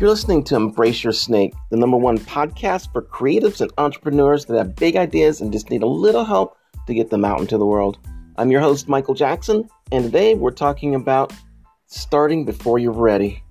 You're listening to Embrace Your Snake, the number one podcast for creatives and entrepreneurs that have big ideas and just need a little help to get them out into the world. I'm your host, Michael Jackson, and today we're talking about starting before you're ready.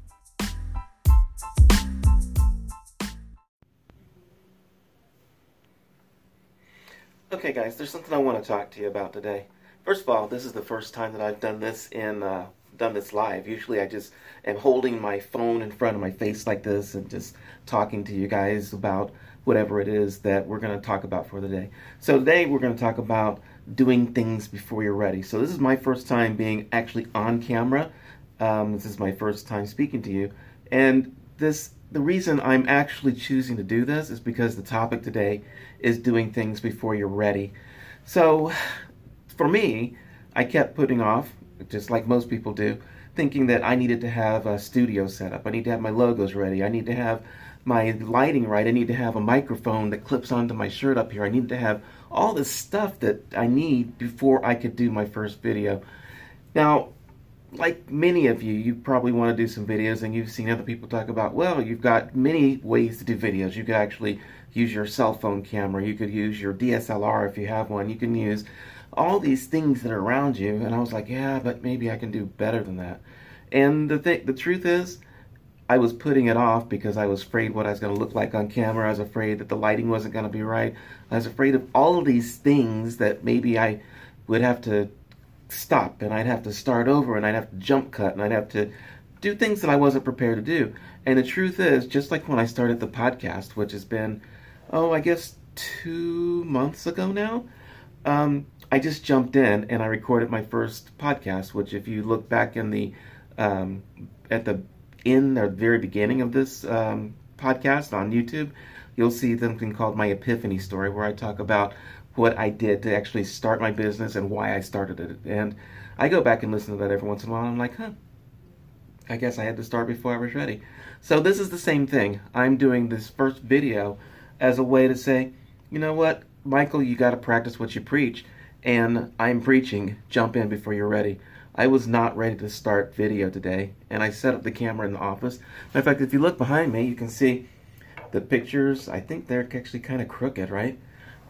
Okay, guys, there's something I want to talk to you about today. First of all, this is the first time that I've done this in uh, done this live. Usually I just am holding my phone in front of my face like this and just talking to you guys about whatever it is that we're going to talk about for the day. So today we're going to talk about doing things before you're ready. So this is my first time being actually on camera. Um, this is my first time speaking to you. And this the reason I'm actually choosing to do this is because the topic today is doing things before you're ready. So for me, I kept putting off just like most people do, thinking that I needed to have a studio set up. I need to have my logos ready. I need to have my lighting right. I need to have a microphone that clips onto my shirt up here. I need to have all this stuff that I need before I could do my first video. Now, like many of you, you probably want to do some videos and you've seen other people talk about, well, you've got many ways to do videos. You could actually use your cell phone camera. You could use your DSLR if you have one. You can use all these things that are around you. And I was like, yeah, but maybe I can do better than that. And the thing, the truth is, I was putting it off because I was afraid what I was going to look like on camera. I was afraid that the lighting wasn't going to be right. I was afraid of all of these things that maybe I would have to stop and I'd have to start over and I'd have to jump cut and I'd have to do things that I wasn't prepared to do. And the truth is, just like when I started the podcast, which has been, oh, I guess two months ago now, um, I just jumped in and I recorded my first podcast, which if you look back in the um, at the in the very beginning of this um, podcast on YouTube, you'll see something called my epiphany story, where I talk about what I did to actually start my business and why I started it. And I go back and listen to that every once in a while. And I'm like, huh, I guess I had to start before I was ready. So this is the same thing. I'm doing this first video as a way to say, you know what, Michael, you got to practice what you preach and I'm preaching, jump in before you're ready. I was not ready to start video today, and I set up the camera in the office. Matter of fact, if you look behind me, you can see the pictures. I think they're actually kind of crooked, right?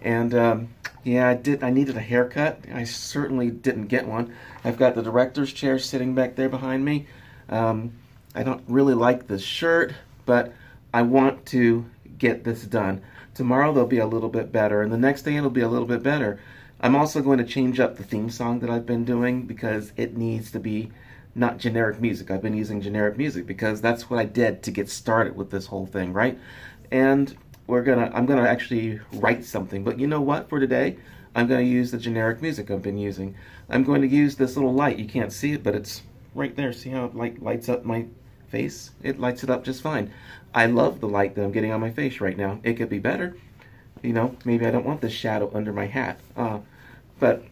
And um, yeah, I did. I needed a haircut. I certainly didn't get one. I've got the director's chair sitting back there behind me. Um, I don't really like this shirt, but I want to get this done. Tomorrow they'll be a little bit better, and the next day it'll be a little bit better. I'm also going to change up the theme song that I've been doing because it needs to be not generic music. I've been using generic music because that's what I did to get started with this whole thing, right? And we're gonna I'm gonna actually write something. But you know what? For today, I'm gonna use the generic music I've been using. I'm going to use this little light. You can't see it, but it's right there. See how it light lights up my face? It lights it up just fine. I love the light that I'm getting on my face right now. It could be better. You know, maybe I don't want the shadow under my hat. Uh, but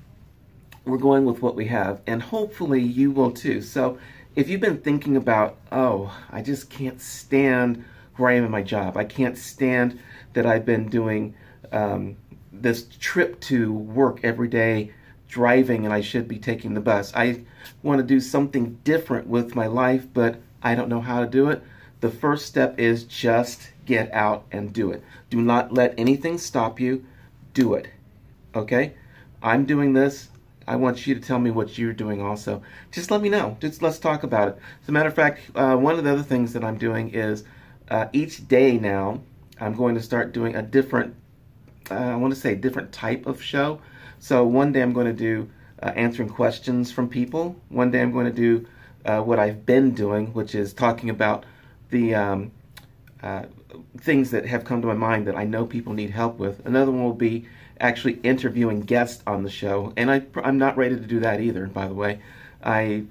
we're going with what we have, and hopefully you will too. So if you've been thinking about, oh, I just can't stand where I am in my job, I can't stand that I've been doing um, this trip to work every day driving and I should be taking the bus. I want to do something different with my life, but I don't know how to do it. The first step is just get out and do it. Do not let anything stop you. Do it. Okay? I'm doing this. I want you to tell me what you're doing also. Just let me know. Just let's talk about it. As a matter of fact, uh, one of the other things that I'm doing is uh, each day now, I'm going to start doing a different, uh, I want to say, different type of show. So one day I'm going to do uh, answering questions from people. One day I'm going to do uh, what I've been doing, which is talking about the um, uh, things that have come to my mind that I know people need help with. Another one will be actually interviewing guests on the show, and I, I'm not ready to do that either. By the way, I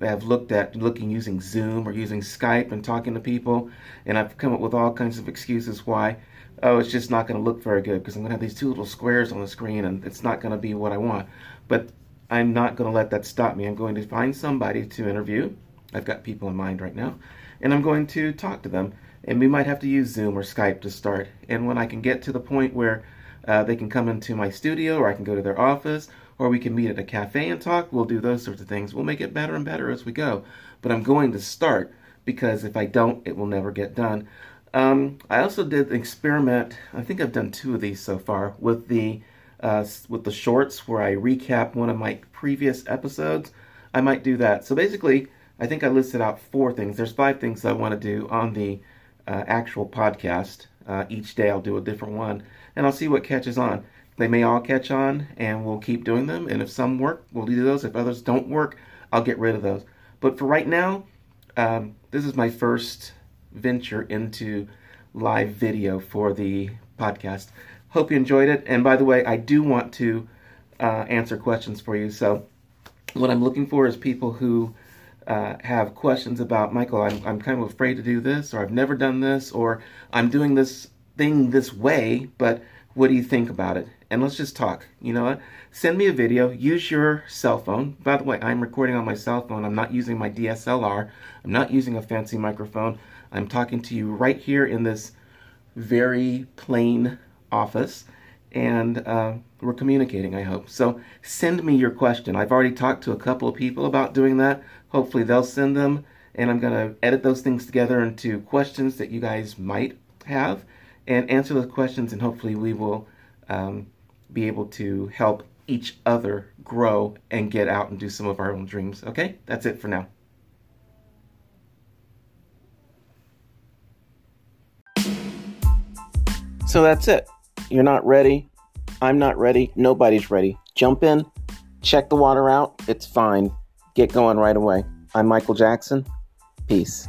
have looked at looking using Zoom or using Skype and talking to people, and I've come up with all kinds of excuses why. Oh, it's just not going to look very good because I'm going to have these two little squares on the screen, and it's not going to be what I want. But I'm not going to let that stop me. I'm going to find somebody to interview. I've got people in mind right now, and I'm going to talk to them. And we might have to use Zoom or Skype to start. And when I can get to the point where uh, they can come into my studio or I can go to their office or we can meet at a cafe and talk. We'll do those sorts of things. We'll make it better and better as we go. But I'm going to start because if I don't, it will never get done. Um, I also did experiment. I think I've done two of these so far with the uh, with the shorts where I recap one of my previous episodes. I might do that. So basically, I think I listed out four things. There's five things I want to do on the uh, actual podcast. Uh, each day I'll do a different one, and I'll see what catches on. They may all catch on, and we'll keep doing them. And if some work, we'll do those. If others don't work, I'll get rid of those. But for right now, um, this is my first venture into live video for the podcast. Hope you enjoyed it. And by the way, I do want to uh, answer questions for you. So, what I'm looking for is people who uh, have questions about Michael. I'm, I'm kind of afraid to do this, or I've never done this, or I'm doing this thing this way, but what do you think about it? And let's just talk. You know what? Send me a video. Use your cell phone. By the way, I'm recording on my cell phone. I'm not using my DSLR. I'm not using a fancy microphone. I'm talking to you right here in this very plain office, and uh, we're communicating, I hope. So send me your question. I've already talked to a couple of people about doing that. Hopefully, they'll send them, and I'm going to edit those things together into questions that you guys might have and answer those questions, and hopefully, we will um, be able to help each other grow and get out and do some of our own dreams. Okay? That's it for now. So that's it. You're not ready. I'm not ready. Nobody's ready. Jump in, check the water out. It's fine. Get going right away. I'm Michael Jackson. Peace.